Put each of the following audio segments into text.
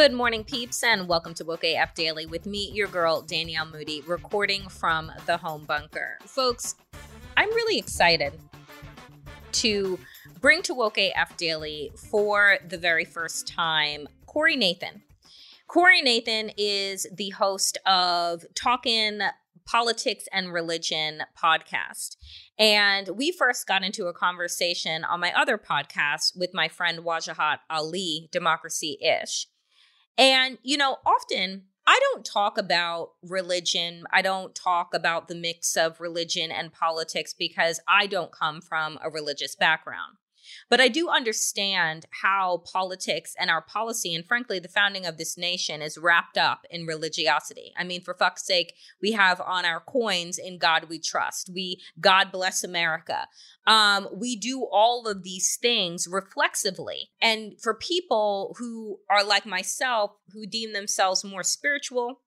Good morning, peeps, and welcome to Woke AF Daily with me, your girl, Danielle Moody, recording from the home bunker. Folks, I'm really excited to bring to Woke AF Daily for the very first time Corey Nathan. Corey Nathan is the host of Talkin' Politics and Religion podcast. And we first got into a conversation on my other podcast with my friend Wajahat Ali, Democracy Ish. And, you know, often I don't talk about religion. I don't talk about the mix of religion and politics because I don't come from a religious background. But I do understand how politics and our policy, and frankly, the founding of this nation is wrapped up in religiosity. I mean, for fuck's sake, we have on our coins, in God we trust. We, God bless America. Um, we do all of these things reflexively. And for people who are like myself, who deem themselves more spiritual,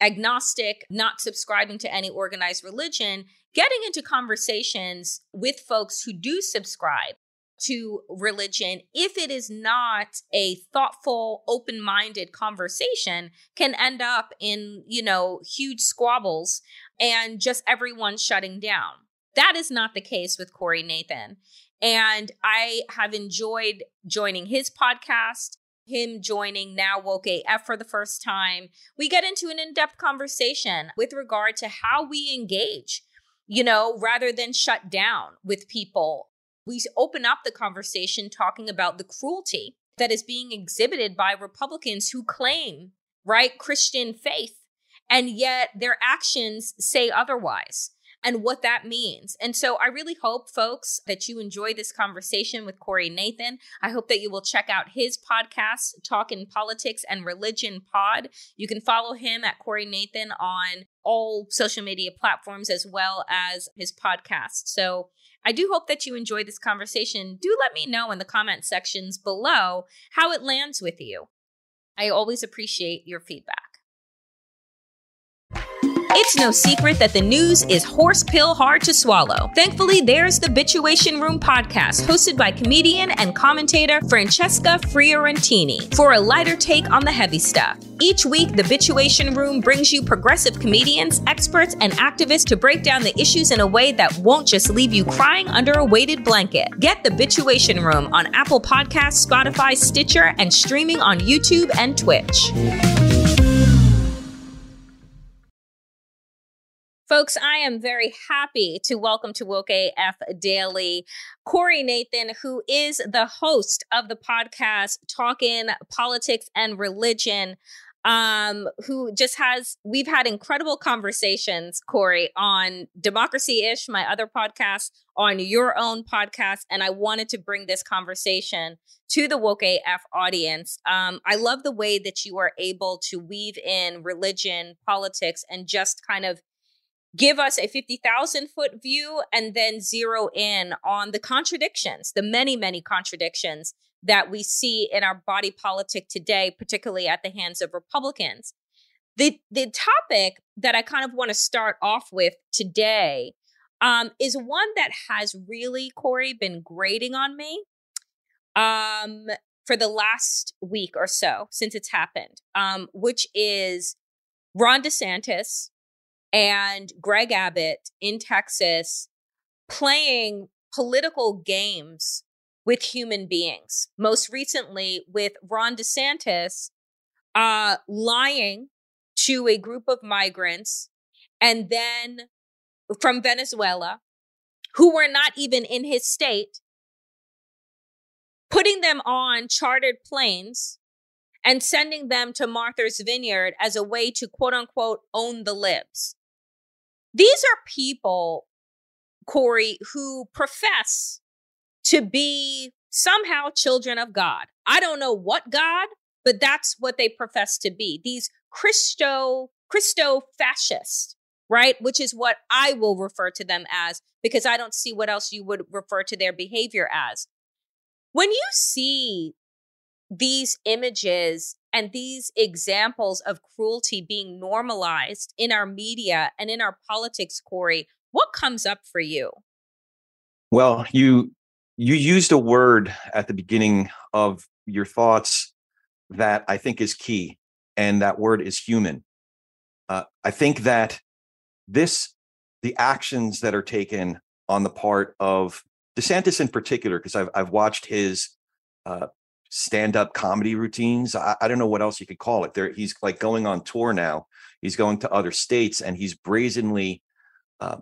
agnostic, not subscribing to any organized religion, getting into conversations with folks who do subscribe to religion, if it is not a thoughtful, open minded conversation, can end up in, you know, huge squabbles and just everyone shutting down. That is not the case with Corey Nathan. And I have enjoyed joining his podcast, him joining Now Woke AF for the first time. We get into an in depth conversation with regard to how we engage, you know, rather than shut down with people. We open up the conversation talking about the cruelty that is being exhibited by Republicans who claim, right, Christian faith, and yet their actions say otherwise and what that means. And so I really hope, folks, that you enjoy this conversation with Corey Nathan. I hope that you will check out his podcast, Talking Politics and Religion Pod. You can follow him at Corey Nathan on all social media platforms as well as his podcast. So I do hope that you enjoy this conversation. Do let me know in the comment sections below how it lands with you. I always appreciate your feedback. It's no secret that the news is horse pill hard to swallow. Thankfully, there's the Bituation Room podcast, hosted by comedian and commentator Francesca Fiorentini, for a lighter take on the heavy stuff. Each week, the Bituation Room brings you progressive comedians, experts, and activists to break down the issues in a way that won't just leave you crying under a weighted blanket. Get the Bituation Room on Apple Podcasts, Spotify, Stitcher, and streaming on YouTube and Twitch. Folks, I am very happy to welcome to Woke AF Daily Corey Nathan, who is the host of the podcast Talking Politics and Religion. um, who just has, we've had incredible conversations, Corey, on Democracy Ish, my other podcast, on your own podcast. And I wanted to bring this conversation to the Woke AF audience. Um, I love the way that you are able to weave in religion, politics, and just kind of give us a 50,000 foot view and then zero in on the contradictions, the many, many contradictions that we see in our body politic today, particularly at the hands of Republicans. The, the topic that I kind of want to start off with today um, is one that has really, Corey, been grating on me um, for the last week or so since it's happened, um, which is Ron DeSantis and Greg Abbott in Texas playing political games with human beings. Most recently, with Ron DeSantis uh, lying to a group of migrants and then from Venezuela who were not even in his state, putting them on chartered planes and sending them to Martha's Vineyard as a way to quote unquote own the libs. These are people, Corey, who profess to be somehow children of God. I don't know what God, but that's what they profess to be. These Christo, Christo fascists, right? Which is what I will refer to them as because I don't see what else you would refer to their behavior as. When you see these images and these examples of cruelty being normalized in our media and in our politics, Corey, what comes up for you? Well, you you used a word at the beginning of your thoughts that I think is key, and that word is human. Uh, I think that this, the actions that are taken on the part of DeSantis in particular, because I've I've watched his uh, stand-up comedy routines. I, I, don't know what else you could call it. There, he's like going on tour now. He's going to other states, and he's brazenly uh,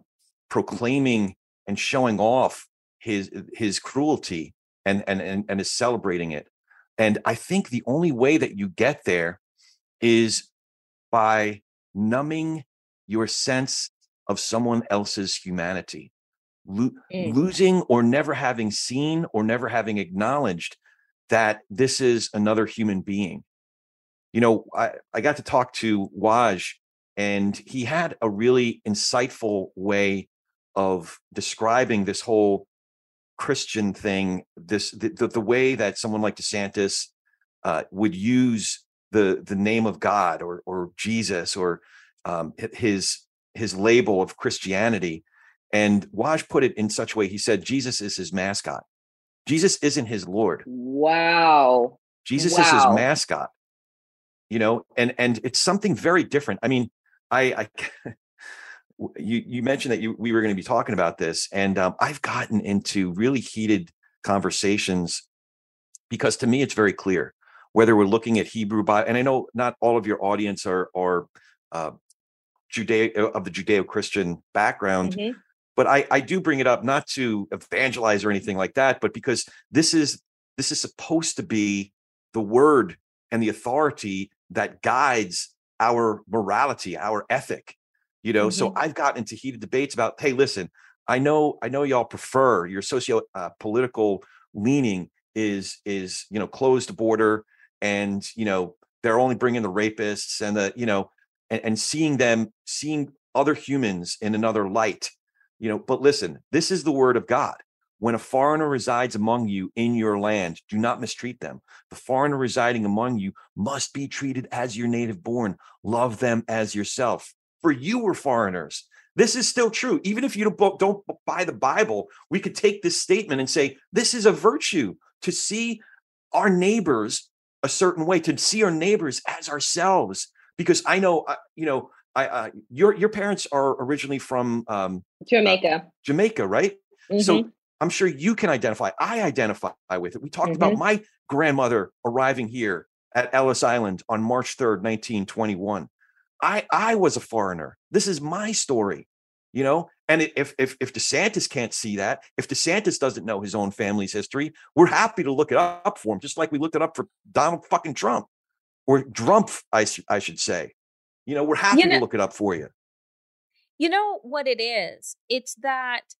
proclaiming and showing off his his cruelty and and and, and is celebrating it. And I think the only way that you get there is by numbing your sense of someone else's humanity. Lo- mm. Losing or never having seen or never having acknowledged that this is another human being. You know, I, I got to talk to Waj, and he had a really insightful way of describing this whole Christian thing, this the, the, the way that someone like DeSantis uh, would use the the name of God or or Jesus or um, his his label of Christianity. And Waj put it in such a way. He said Jesus is his mascot. Jesus isn't his Lord. Wow. Jesus wow. is his mascot. You know, and and it's something very different. I mean, I, I you you mentioned that you we were going to be talking about this, and um, I've gotten into really heated conversations because to me it's very clear whether we're looking at Hebrew Bible, and I know not all of your audience are are uh, Judeo of the Judeo Christian background, mm-hmm. But I I do bring it up not to evangelize or anything like that, but because this is this is supposed to be the word and the authority that guides our morality, our ethic you know mm-hmm. so i've gotten into heated debates about hey listen i know i know y'all prefer your socio uh, political leaning is is you know closed border and you know they're only bringing the rapists and the you know and, and seeing them seeing other humans in another light you know but listen this is the word of god when a foreigner resides among you in your land, do not mistreat them. The foreigner residing among you must be treated as your native born. Love them as yourself for you were foreigners. This is still true. Even if you don't, buy the Bible, we could take this statement and say, this is a virtue to see our neighbors a certain way, to see our neighbors as ourselves. Because I know, you know, I, uh, your your parents are originally from um, Jamaica. Uh, Jamaica, right? Mm-hmm. So I'm sure you can identify. I identify with it. We talked mm-hmm. about my grandmother arriving here at Ellis Island on March 3rd, 1921. I I was a foreigner. This is my story, you know. And if if if DeSantis can't see that, if DeSantis doesn't know his own family's history, we're happy to look it up for him, just like we looked it up for Donald fucking Trump. or drumpf, I, I should say. You know, we're happy you know, to look it up for you. You know what it is? It's that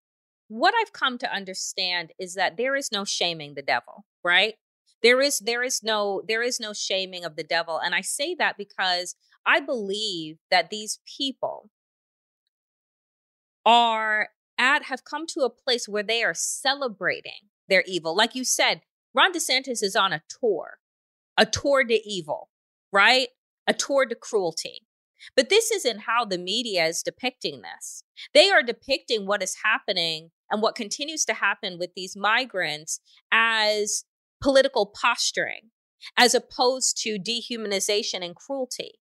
what I've come to understand is that there is no shaming the devil, right? There is there is no there is no shaming of the devil and I say that because I believe that these people are at have come to a place where they are celebrating their evil. Like you said, Ron DeSantis is on a tour, a tour to evil, right? A tour to cruelty. But this isn't how the media is depicting this. They are depicting what is happening and what continues to happen with these migrants as political posturing, as opposed to dehumanization and cruelty,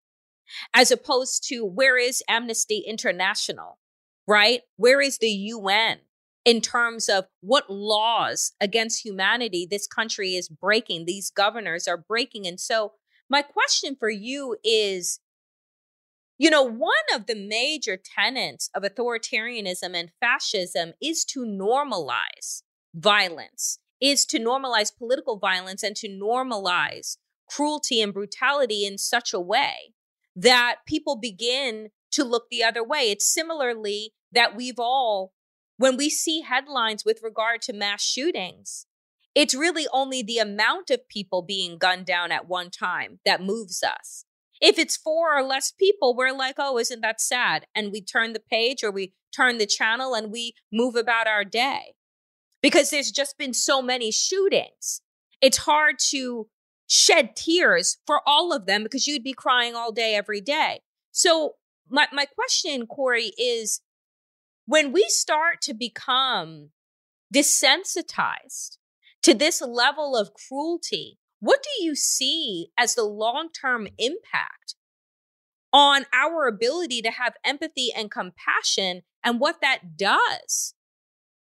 as opposed to where is Amnesty International? right? Where is the UN in terms of what laws against humanity this country is breaking, these governors are breaking? And so, my question for you is you know, one of the major tenets of authoritarianism and fascism is to normalize violence, is to normalize political violence and to normalize cruelty and brutality in such a way that people begin to look the other way. It's similarly that we've all, when we see headlines with regard to mass shootings, it's really only the amount of people being gunned down at one time that moves us. If it's four or less people, we're like, oh, isn't that sad? And we turn the page or we turn the channel and we move about our day because there's just been so many shootings. It's hard to shed tears for all of them because you'd be crying all day, every day. So my, my question, Corey, is when we start to become desensitized to this level of cruelty, what do you see as the long term impact on our ability to have empathy and compassion and what that does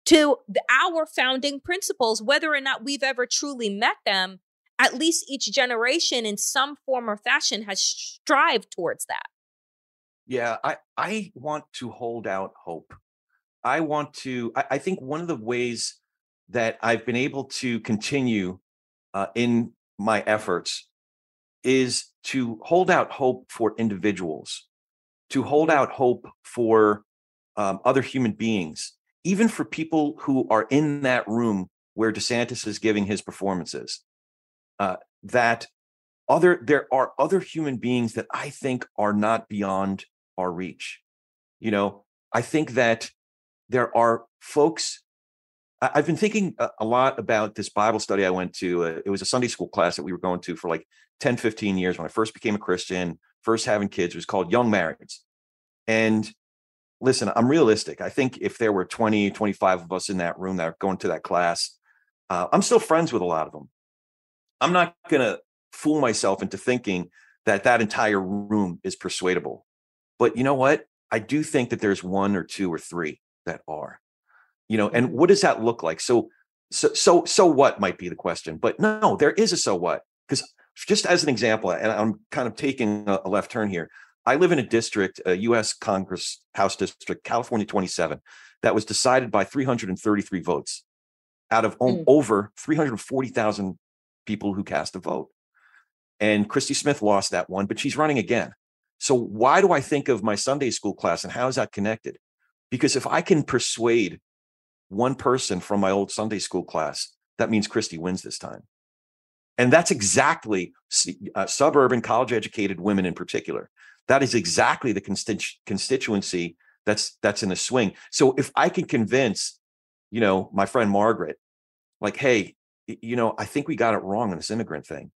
to our founding principles, whether or not we've ever truly met them? At least each generation in some form or fashion has strived towards that. Yeah, I, I want to hold out hope. I want to, I, I think one of the ways that I've been able to continue uh, in my efforts is to hold out hope for individuals, to hold out hope for um, other human beings, even for people who are in that room where DeSantis is giving his performances. Uh, that other there are other human beings that I think are not beyond our reach. You know, I think that there are folks. I've been thinking a lot about this Bible study I went to. Uh, it was a Sunday school class that we were going to for like 10, 15 years when I first became a Christian, first having kids. It was called Young Marrieds. And listen, I'm realistic. I think if there were 20, 25 of us in that room that are going to that class, uh, I'm still friends with a lot of them. I'm not going to fool myself into thinking that that entire room is persuadable. But you know what? I do think that there's one or two or three that are. You know, and what does that look like? So so so so what might be the question. But no, there is a so what. Because just as an example, and I'm kind of taking a left turn here. I live in a district, a US Congress House district, California 27, that was decided by 333 votes out of mm. over 340,000 people who cast a vote. And Christy Smith lost that one, but she's running again. So why do I think of my Sunday school class and how is that connected? Because if I can persuade one person from my old Sunday school class, that means Christy wins this time. And that's exactly uh, suburban college educated women in particular. That is exactly the constitu- constituency that's that's in the swing. So if I can convince, you know, my friend Margaret, like, hey, you know, I think we got it wrong on this immigrant thing.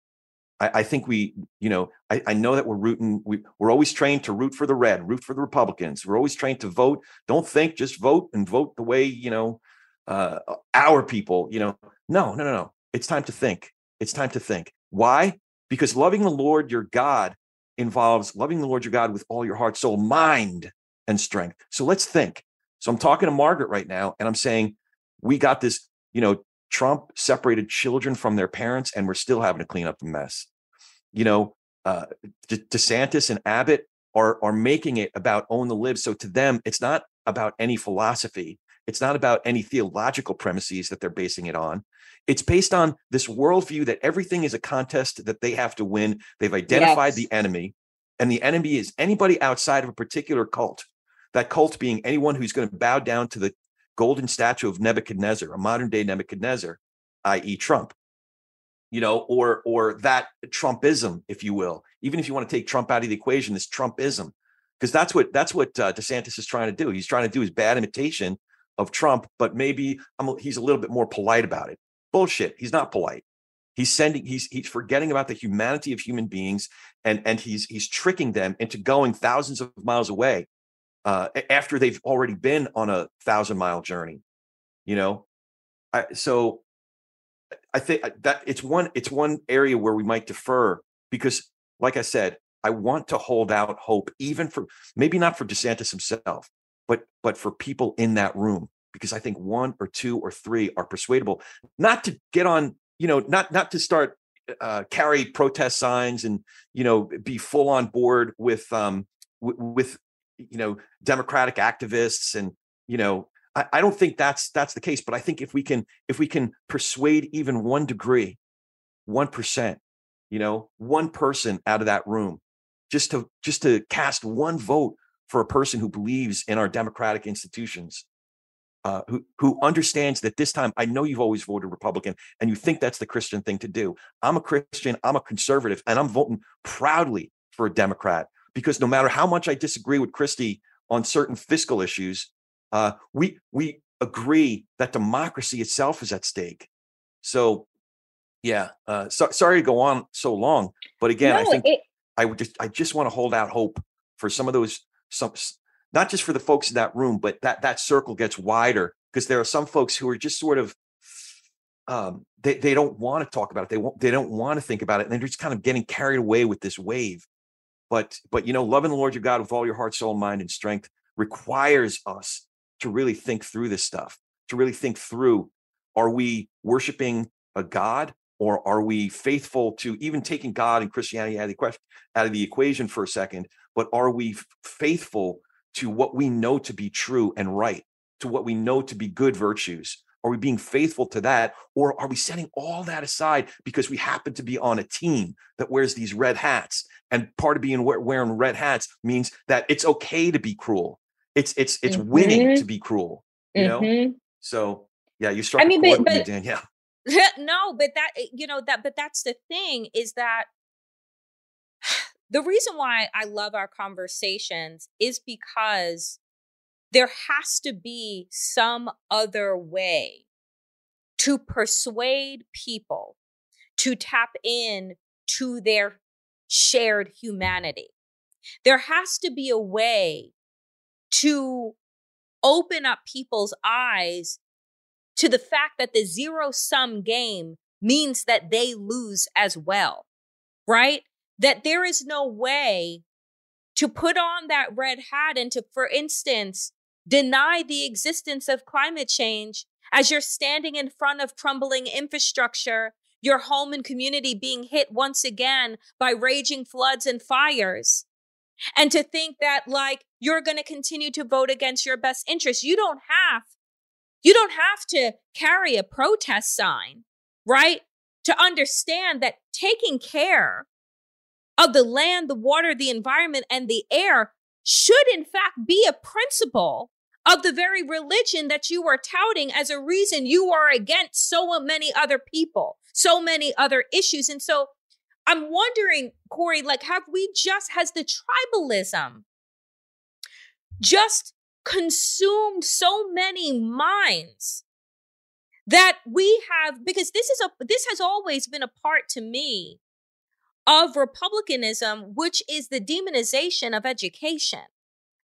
I, I think we, you know, I, I, know that we're rooting. We, we're always trained to root for the red, root for the Republicans. We're always trained to vote. Don't think, just vote and vote the way you know uh, our people. You know, no, no, no, no. It's time to think. It's time to think. Why? Because loving the Lord your God involves loving the Lord your God with all your heart, soul, mind, and strength. So let's think. So I'm talking to Margaret right now, and I'm saying we got this. You know, Trump separated children from their parents, and we're still having to clean up the mess. You know, uh, De- DeSantis and Abbott are are making it about own the libs. So to them, it's not about any philosophy. It's not about any theological premises that they're basing it on. It's based on this worldview that everything is a contest that they have to win. They've identified yes. the enemy, and the enemy is anybody outside of a particular cult. That cult being anyone who's going to bow down to the golden statue of Nebuchadnezzar, a modern day Nebuchadnezzar, i.e., Trump. You know, or or that Trumpism, if you will. Even if you want to take Trump out of the equation, this Trumpism, because that's what that's what uh, DeSantis is trying to do. He's trying to do his bad imitation of Trump, but maybe I'm, he's a little bit more polite about it. Bullshit. He's not polite. He's sending. He's he's forgetting about the humanity of human beings, and and he's he's tricking them into going thousands of miles away uh, after they've already been on a thousand mile journey. You know, I, so I think uh, that it's one it's one area where we might defer because, like I said, I want to hold out hope, even for maybe not for DeSantis himself, but but for people in that room because I think one or two or three are persuadable, not to get on, you know, not not to start uh, carry protest signs and you know be full on board with um w- with you know democratic activists and you know I, I don't think that's that's the case but i think if we can if we can persuade even one degree one percent you know one person out of that room just to just to cast one vote for a person who believes in our democratic institutions, uh, who who understands that this time I know you've always voted Republican and you think that's the Christian thing to do. I'm a Christian, I'm a conservative, and I'm voting proudly for a Democrat because no matter how much I disagree with Christy on certain fiscal issues, uh, we we agree that democracy itself is at stake. So, yeah, uh, so, sorry to go on so long, but again, no, I think it- I would just I just want to hold out hope for some of those some not just for the folks in that room, but that that circle gets wider because there are some folks who are just sort of um, they they don't want to talk about it. They won't they don't want to think about it, and they're just kind of getting carried away with this wave. But but you know, loving the Lord your God with all your heart, soul, mind, and strength requires us to really think through this stuff. To really think through: Are we worshiping a God, or are we faithful to even taking God and Christianity out of the question out of the equation for a second? But are we faithful to what we know to be true and right, to what we know to be good virtues? Are we being faithful to that? Or are we setting all that aside because we happen to be on a team that wears these red hats? And part of being wearing red hats means that it's okay to be cruel. It's it's it's mm-hmm. winning to be cruel, you mm-hmm. know? So yeah, you start I mean, but, but, me, Danielle. no, but that eh, you know that but that's the thing is that the reason why I love our conversations is because there has to be some other way to persuade people to tap in to their shared humanity. There has to be a way to open up people's eyes to the fact that the zero sum game means that they lose as well, right? That there is no way to put on that red hat and to, for instance, deny the existence of climate change as you're standing in front of crumbling infrastructure, your home and community being hit once again by raging floods and fires. And to think that like you're going to continue to vote against your best interest. You don't have, you don't have to carry a protest sign, right? To understand that taking care of the land, the water, the environment, and the air should in fact be a principle of the very religion that you are touting as a reason you are against so many other people, so many other issues. And so I'm wondering, Corey, like, have we just, has the tribalism just consumed so many minds that we have, because this is a, this has always been a part to me of republicanism, which is the demonization of education,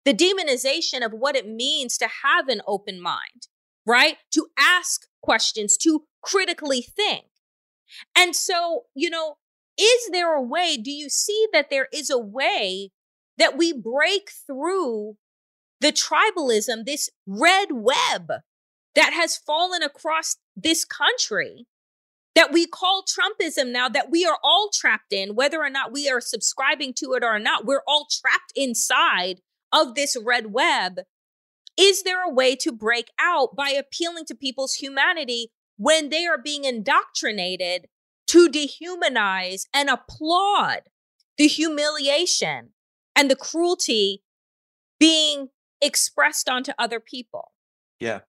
the demonization of what it means to have an open mind, right? To ask questions, to critically think. And so, you know, is there a way? Do you see that there is a way that we break through the tribalism, this red web that has fallen across this country that we call Trumpism now that we are all trapped in, whether or not we are subscribing to it or not, we're all trapped inside of this red web is there a way to break out by appealing to people's humanity when they are being indoctrinated to dehumanize and applaud the humiliation and the cruelty being expressed onto other people? Yeah.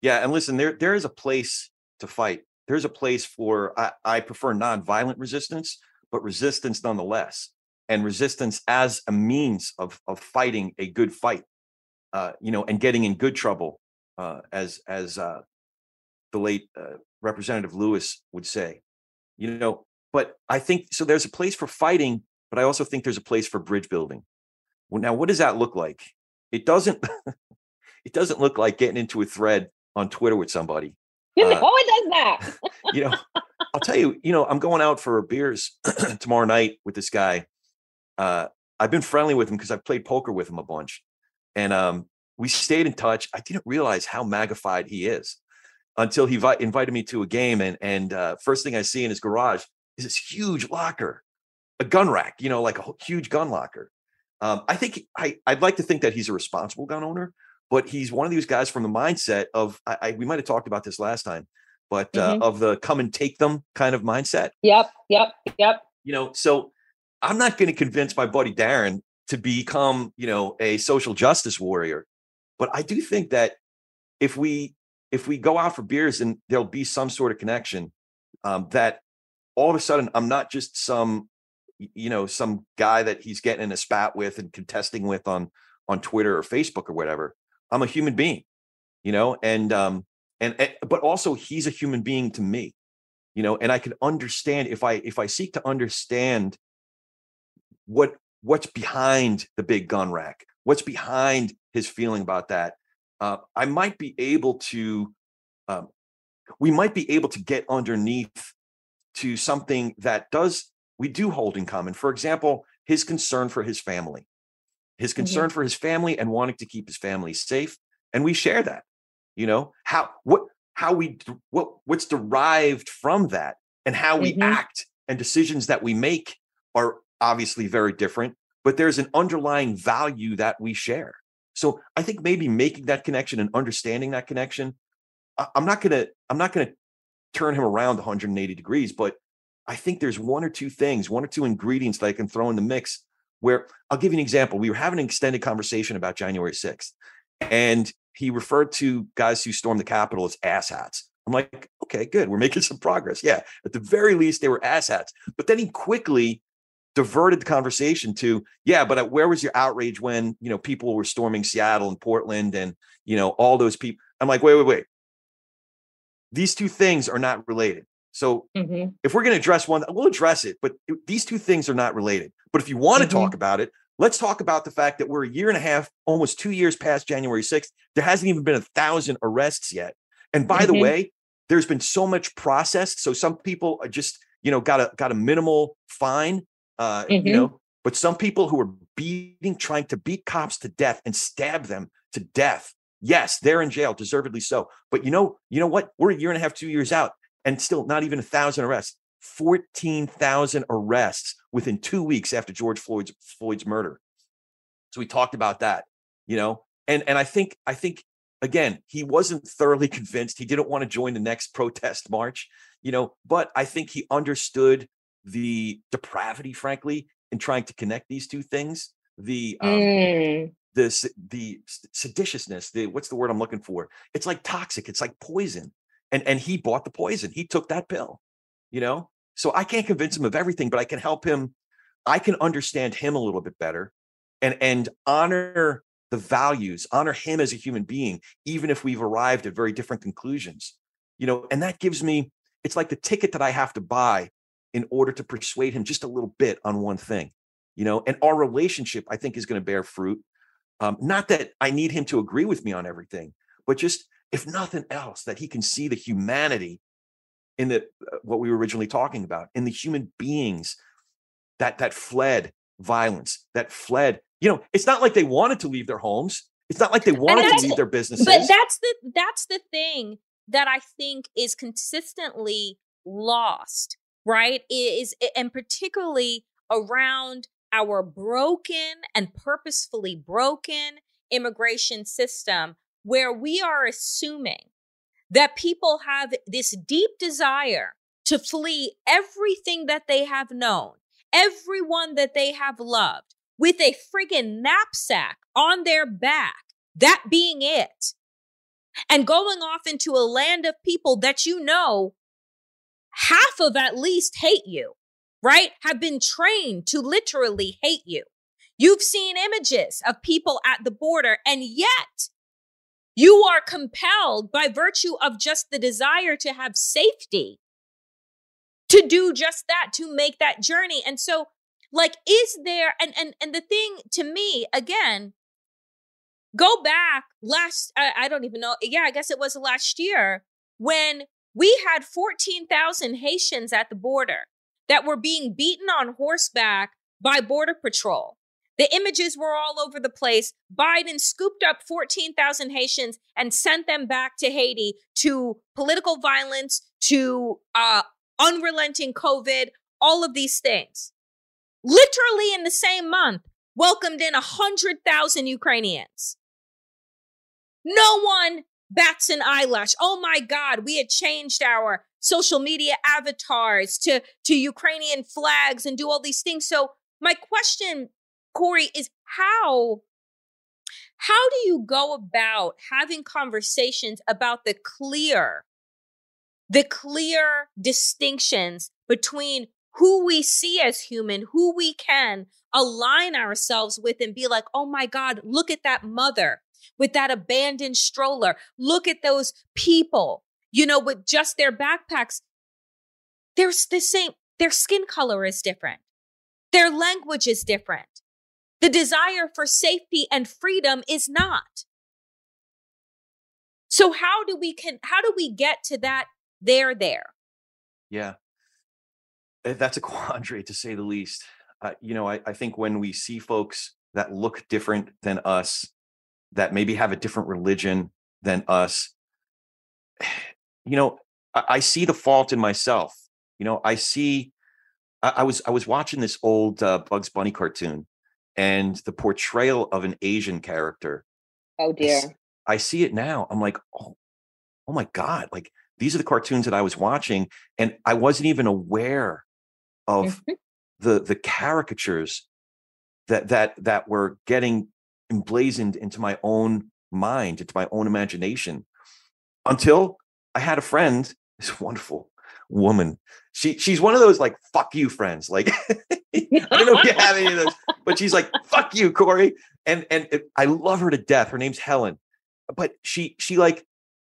Yeah. And listen, there there is a place to fight. There's a place for I, I prefer nonviolent resistance, but resistance nonetheless. And resistance as a means of of fighting a good fight uh, you know, and getting in good trouble, uh, as as uh, the late uh, Representative Lewis would say, you know. But I think so. There's a place for fighting, but I also think there's a place for bridge building. Well, now, what does that look like? It doesn't. it doesn't look like getting into a thread on Twitter with somebody. You know, uh, it does that. you know, I'll tell you. You know, I'm going out for beers tomorrow night with this guy. Uh, I've been friendly with him because I've played poker with him a bunch and um, we stayed in touch. I didn't realize how magnified he is until he vi- invited me to a game. And and uh, first thing I see in his garage is this huge locker, a gun rack, you know, like a huge gun locker. Um, I think I I'd like to think that he's a responsible gun owner, but he's one of these guys from the mindset of I, I we might have talked about this last time, but uh, mm-hmm. of the come and take them kind of mindset. Yep, yep, yep. You know, so I'm not going to convince my buddy Darren to become, you know, a social justice warrior. But I do think that if we if we go out for beers and there'll be some sort of connection, um, that all of a sudden I'm not just some, you know, some guy that he's getting in a spat with and contesting with on on Twitter or Facebook or whatever. I'm a human being, you know, and um and, and but also he's a human being to me, you know, and I can understand if I if I seek to understand what what's behind the big gun rack what's behind his feeling about that uh, i might be able to um, we might be able to get underneath to something that does we do hold in common. For example his concern for his family his concern mm-hmm. for his family and wanting to keep his family safe and we share that you know how what how we what what's derived from that and how we mm-hmm. act and decisions that we make are obviously very different, but there's an underlying value that we share. So I think maybe making that connection and understanding that connection, I'm not gonna I'm not gonna turn him around 180 degrees, but I think there's one or two things, one or two ingredients that I can throw in the mix. Where I'll give you an example. We were having an extended conversation about January 6th, and he referred to guys who stormed the Capitol as asshats. I'm like, okay, good. We're making some progress. Yeah, at the very least, they were asshats. But then he quickly diverted the conversation to yeah but uh, where was your outrage when you know people were storming seattle and portland and you know all those people i'm like wait wait wait these two things are not related so mm-hmm. if we're going to address one we'll address it but these two things are not related but if you want to mm-hmm. talk about it let's talk about the fact that we're a year and a half almost two years past january 6th there hasn't even been a thousand arrests yet and by mm-hmm. the way there's been so much processed so some people are just you know got a got a minimal fine uh, mm-hmm. you know. But some people who are beating, trying to beat cops to death and stab them to death, yes, they're in jail, deservedly so. But you know, you know what? We're a year and a half, two years out, and still not even a thousand arrests. 14,000 arrests within two weeks after George Floyd's Floyd's murder. So we talked about that, you know, and and I think I think again he wasn't thoroughly convinced. He didn't want to join the next protest march, you know, but I think he understood the depravity, frankly, in trying to connect these two things. The um, mm. the the seditiousness. The what's the word I'm looking for? It's like toxic. It's like poison. And and he bought the poison. He took that pill. You know. So I can't convince him of everything, but I can help him. I can understand him a little bit better, and and honor the values, honor him as a human being, even if we've arrived at very different conclusions. You know, and that gives me. It's like the ticket that I have to buy in order to persuade him just a little bit on one thing, you know, and our relationship, I think, is going to bear fruit. Um, not that I need him to agree with me on everything, but just if nothing else, that he can see the humanity in the uh, what we were originally talking about, in the human beings that that fled violence, that fled. You know, it's not like they wanted to leave their homes. It's not like they wanted to leave their businesses. But that's the that's the thing that I think is consistently lost right? Is and particularly around our broken and purposefully broken immigration system where we are assuming that people have this deep desire to flee everything that they have known, everyone that they have loved, with a friggin' knapsack on their back, that being it, and going off into a land of people that you know half of at least hate you, right? Have been trained to literally hate you. You've seen images of people at the border, and yet you are compelled by virtue of just the desire to have safety to do just that, to make that journey. And so, like, is there, and, and, and the thing to me, again, go back last, I, I don't even know. Yeah, I guess it was last year when we had 14,000 Haitians at the border that were being beaten on horseback by Border Patrol. The images were all over the place. Biden scooped up 14,000 Haitians and sent them back to Haiti to political violence, to uh, unrelenting COVID, all of these things. Literally in the same month, welcomed in 100,000 Ukrainians. No one bats an eyelash. Oh my God, we had changed our social media avatars to, to Ukrainian flags and do all these things. So my question Corey, is how how do you go about having conversations about the clear the clear distinctions between who we see as human, who we can align ourselves with and be like, "Oh my god, look at that mother with that abandoned stroller. Look at those people, you know, with just their backpacks. There's the same their skin color is different. Their language is different. The desire for safety and freedom is not. So how do we can how do we get to that there there? Yeah. Eh, that's a quandary to say the least. Uh, you know, I, I think when we see folks that look different than us, that maybe have a different religion than us, you know, I, I see the fault in myself. You know, I see. I, was I was watching this old uh, Bugs Bunny cartoon, and the portrayal of an Asian character. Oh dear. I, I see it now. I'm like, oh, oh my God. Like these are the cartoons that I was watching. And I wasn't even aware of mm-hmm. the the caricatures that that that were getting emblazoned into my own mind, into my own imagination. Until I had a friend, this wonderful woman. She she's one of those like fuck you friends. Like I don't know if you have any of those, but she's like fuck you, Corey. And and it, I love her to death. Her name's Helen, but she she like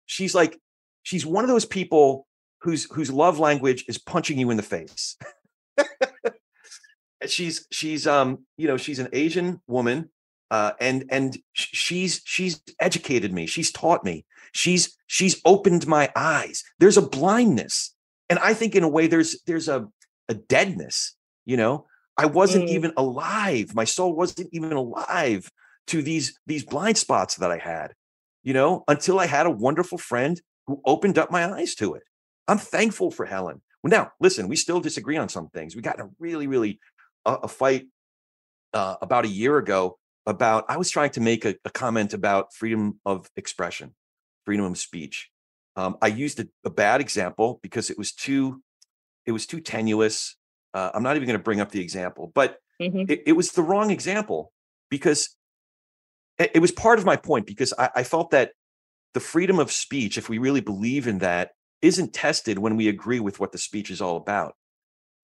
she's like she's one of those people whose whose love language is punching you in the face. she's she's um you know she's an Asian woman uh, and and she's she's educated me she's taught me she's she's opened my eyes there's a blindness and i think in a way there's there's a a deadness you know? I wasn't mm. even alive. My soul wasn't even alive to these these blind spots that i had you know? Until i had a wonderful friend who opened up my eyes to it. I'm thankful for helen. Well now listen we still disagree on some things. We got in a really really uh, a fight uh, about a year ago about i was trying to make a, a comment about freedom of expression freedom of speech um, I used a, a, bad example because it was too it was too tenuous. Uh, I'm not even going to bring up the example, but mm-hmm. it, it, was the wrong example because it, it was part of my point because I, I, felt that the freedom of speech, if we really believe in that, isn't tested when we agree with what the speech is all about.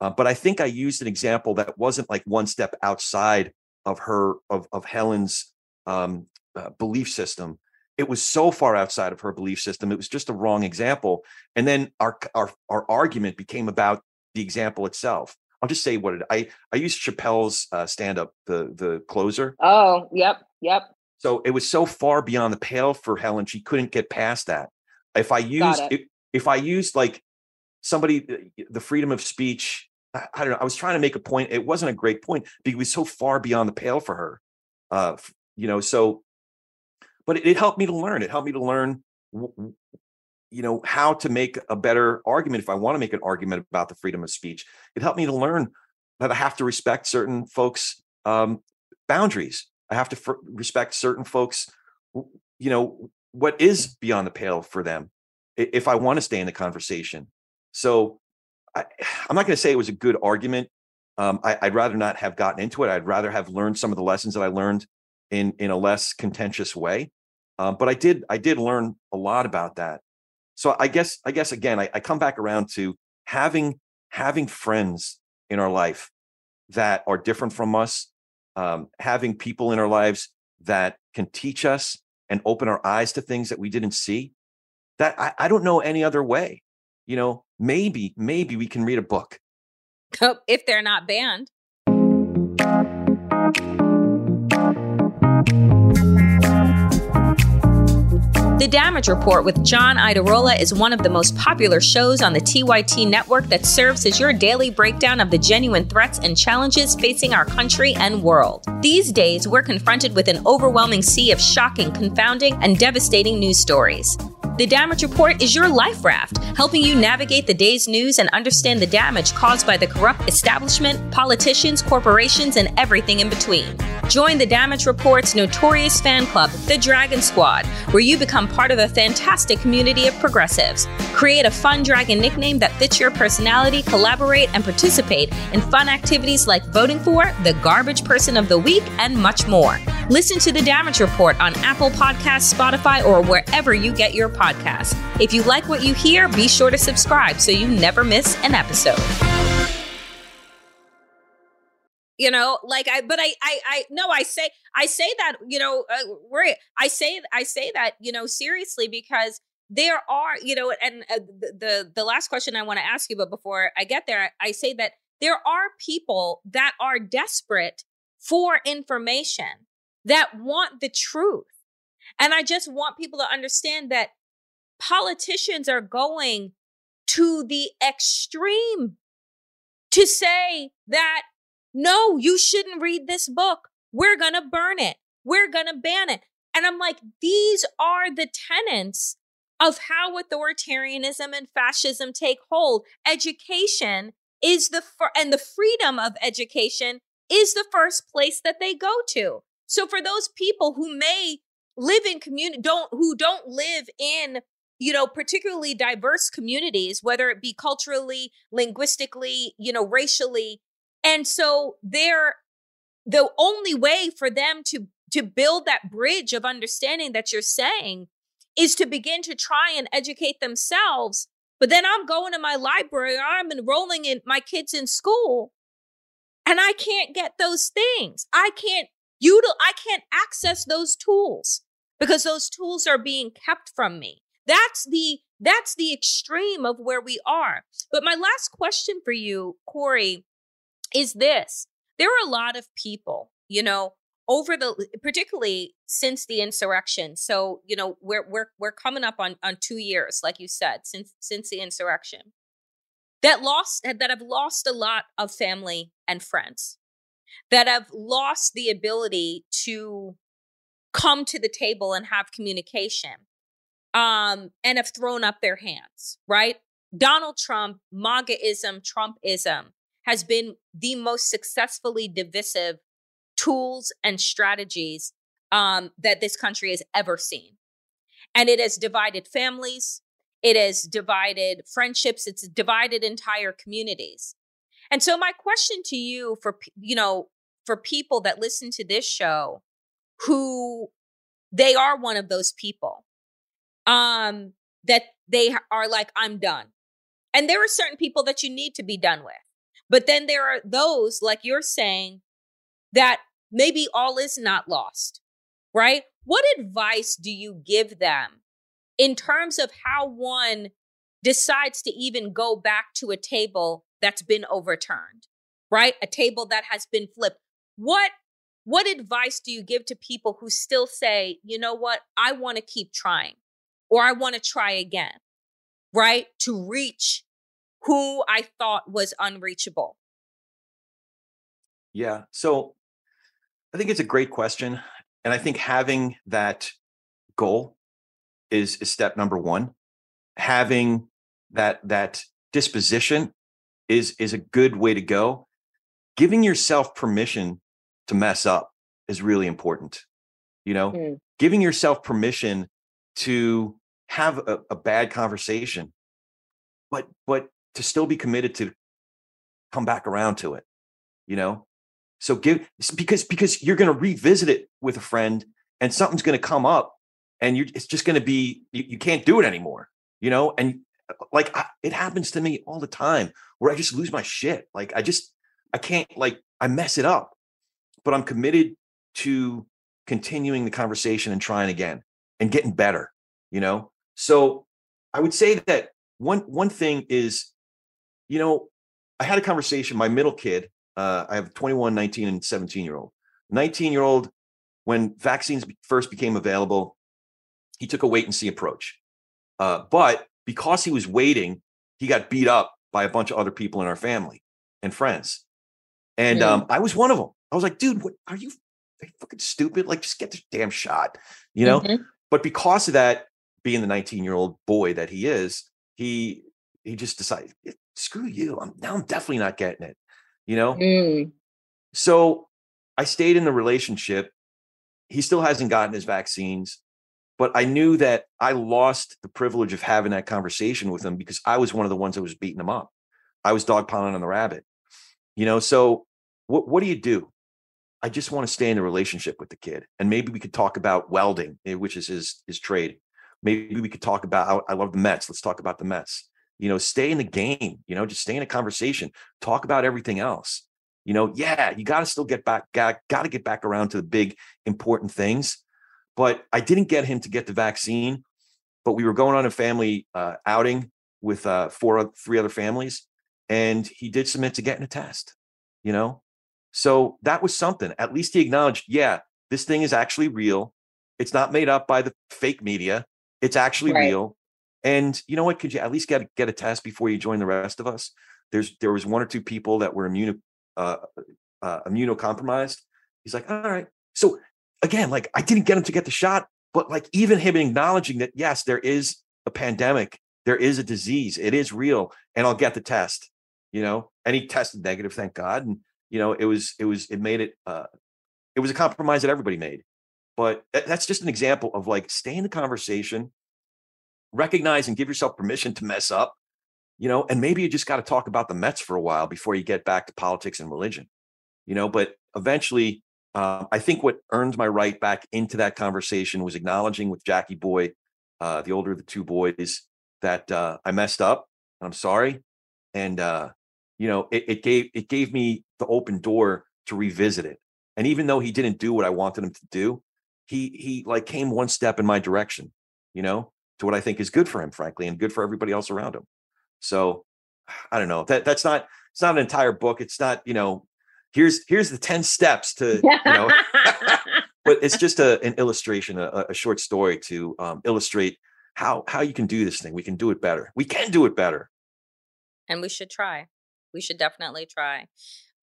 Uh, but I think I used an example that wasn't like one step outside of her of of Helen's um, uh, belief system it was so far outside of her belief system it was just a wrong example and then our our our argument became about the example itself. I'll just say what it i i used chappelle's uh, stand up the the closer. Oh yep yep. So it was so far beyond the pale for helen she couldn't get past that. If i used if, if i used like somebody uh, the freedom of speech I, I don't know i was trying to make a point it wasn't a great point because it was so far beyond the pale for her uh you know so but it, it helped me to learn. It helped me to learn, you know, how to make a better argument if I want to make an argument about the freedom of speech. It helped me to learn that I have to respect certain folks' um, boundaries. I have to f- respect certain folks, you know, what is beyond the pale for them if I want to stay in the conversation. So I, am not going to say it was a good argument. Um, I, would rather not have gotten into it. I'd rather have learned some of the lessons that I learned in in a less contentious way. Um, but I did I did learn a lot about that. So I guess I guess again I, I come back around to having having friends in our life that are different from us, um, having people in our lives that can teach us and open our eyes to things that we didn't see. That I, I don't know any other way. You know, maybe, maybe we can read a book. if they're not banned. Damage Report with John Iadarola is one of the most popular shows on the TYT network that serves as your daily breakdown of the genuine threats and challenges facing our country and world. These days, we're confronted with an overwhelming sea of shocking, confounding, and devastating news stories. The Damage Report is your life raft, helping you navigate the day's news and understand the damage caused by the corrupt establishment, politicians, corporations, and everything in between. Join the Damage Report's notorious fan club, the Dragon Squad, where you become part of a fantastic community of progressives. Create a fun dragon nickname that fits your personality, collaborate, and participate in fun activities like voting for the Garbage Person of the Week and much more. Listen to the Damage Report on Apple Podcasts, Spotify, or wherever you get your podcasts. If you like what you hear, be sure to subscribe so you never miss an episode. You know like i but i i i no i say i say that you know uh, i say i say that you know seriously because there are you know and uh, the, the the last question i want to ask you but before i get there i say that there are people that are desperate for information that want the truth. And i just want people to understand that politicians are going to the extreme to say that no, you shouldn't read this book. We're going to burn it. We're going to ban it. And I'm like, these are the tenets of how authoritarianism and fascism take hold. Education is the fir- and the freedom of education is the first place that they go to. So for those people who may live in community don't who don't live in you know particularly diverse communities whether it be culturally linguistically you know racially and so they're the only way for them to to build that bridge of understanding that you're saying is to begin to try and educate themselves. But then I'm going to my library, I'm enrolling in my kids in school, and I can't get those things. I can't util- I can't access those tools because those tools are being kept from me. That's the that's the extreme of where we are. But my last question for you, Corey, is this there are a lot of people, you know, over the particularly since the insurrection. So, you know, we're we're we're coming up on on 2 years like you said since since the insurrection. That lost that have lost a lot of family and friends. That have lost the ability to come to the table and have communication. Um and have thrown up their hands, right? Donald Trump, MAGAism, Trumpism has been the most successfully divisive tools and strategies um, that this country has ever seen. And it has divided families, it has divided friendships, it's divided entire communities. And so my question to you for you know for people that listen to this show who they are one of those people um that they are like I'm done. And there are certain people that you need to be done with. But then there are those, like you're saying, that maybe all is not lost, right? What advice do you give them in terms of how one decides to even go back to a table that's been overturned, right? A table that has been flipped. What what advice do you give to people who still say, you know what, I want to keep trying or I want to try again, right? To reach who I thought was unreachable? Yeah. So I think it's a great question. And I think having that goal is, is step number one. Having that that disposition is is a good way to go. Giving yourself permission to mess up is really important. You know, mm. giving yourself permission to have a, a bad conversation, but but to still be committed to come back around to it, you know. So give because because you're going to revisit it with a friend, and something's going to come up, and you it's just going to be you, you can't do it anymore, you know. And uh, like I, it happens to me all the time where I just lose my shit. Like I just I can't like I mess it up, but I'm committed to continuing the conversation and trying again and getting better, you know? So I would say that one one thing is, you know, I had a conversation, my middle kid, uh, I have 21, 19, and 17 year old. 19 year old, when vaccines first became available, he took a wait and see approach. Uh, but because he was waiting, he got beat up by a bunch of other people in our family and friends. And mm. um, I was one of them. I was like, dude, what are you, are you fucking stupid? Like, just get this damn shot, you know? Mm-hmm. But because of that, being the 19 year old boy that he is, he he just decided, screw you. I'm now I'm definitely not getting it, you know? Mm. So I stayed in the relationship. He still hasn't gotten his vaccines, but I knew that I lost the privilege of having that conversation with him because I was one of the ones that was beating him up. I was dog pounding on the rabbit, you know? So what, what do you do? I just want to stay in a relationship with the kid. And maybe we could talk about welding, eh, which is his his trade. Maybe we could talk about I love the Mets. Let's talk about the Mets. You know, stay in the game, you know, just stay in a conversation. Talk about everything else. You know, yeah, you got to still get back, got, to get back around to the big important things. But I didn't get him to get the vaccine, but we were going on a family uh, outing with uh, four, three other families, and he did submit to getting a test. You know, so that was something. At least he acknowledged, yeah, this thing is actually real. It's not made up by the fake media. It's actually right. real. And you know what? Could you at least get get a test before you join the rest of us? There's there was one or two people that were immune uh, uh, immunocompromised. He's like, all right. So again, like I didn't get him to get the shot, but like even him acknowledging that yes, there is a pandemic, there is a disease, it is real, and I'll get the test. You know, and he tested negative, thank God. And you know it was it was it made it uh it was a compromise that everybody made but that's just an example of like stay in the conversation recognize and give yourself permission to mess up you know and maybe you just got to talk about the mets for a while before you get back to politics and religion you know but eventually uh, i think what earned my right back into that conversation was acknowledging with jackie boy uh, the older of the two boys that uh, i messed up i'm sorry and uh, you know it, it gave it gave me the open door to revisit it and even though he didn't do what i wanted him to do he he like came one step in my direction you know to what i think is good for him frankly and good for everybody else around him so i don't know that that's not it's not an entire book it's not you know here's here's the 10 steps to you know but it's just a, an illustration a, a short story to um, illustrate how how you can do this thing we can do it better we can do it better and we should try we should definitely try.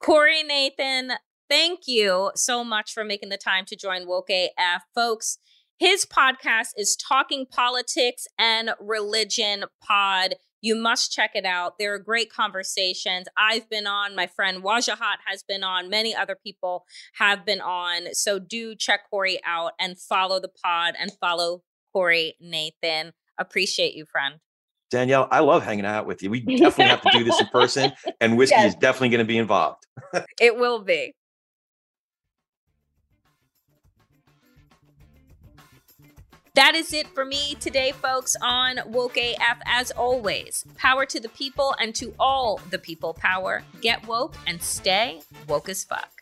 Corey Nathan, thank you so much for making the time to join Woke AF. Folks, his podcast is Talking Politics and Religion Pod. You must check it out. There are great conversations. I've been on, my friend Wajahat has been on, many other people have been on. So do check Corey out and follow the pod and follow Corey Nathan. Appreciate you, friend. Danielle, I love hanging out with you. We definitely have to do this in person, and whiskey yes. is definitely going to be involved. it will be. That is it for me today, folks, on Woke AF. As always, power to the people and to all the people power. Get woke and stay woke as fuck.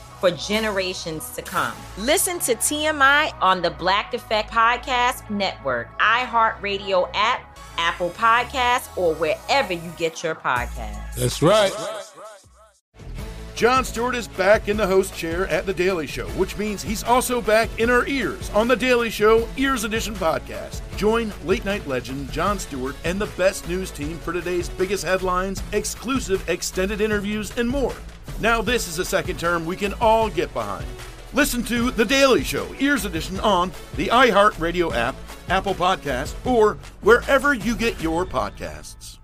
for generations to come. Listen to TMI on the Black Effect Podcast Network, iHeartRadio app, Apple Podcasts, or wherever you get your podcasts. That's right. Jon Stewart is back in the host chair at The Daily Show, which means he's also back in our ears on The Daily Show Ears Edition podcast. Join late night legend Jon Stewart and the best news team for today's biggest headlines, exclusive extended interviews, and more. Now, this is a second term we can all get behind. Listen to The Daily Show, Ears Edition, on the iHeartRadio app, Apple Podcast, or wherever you get your podcasts.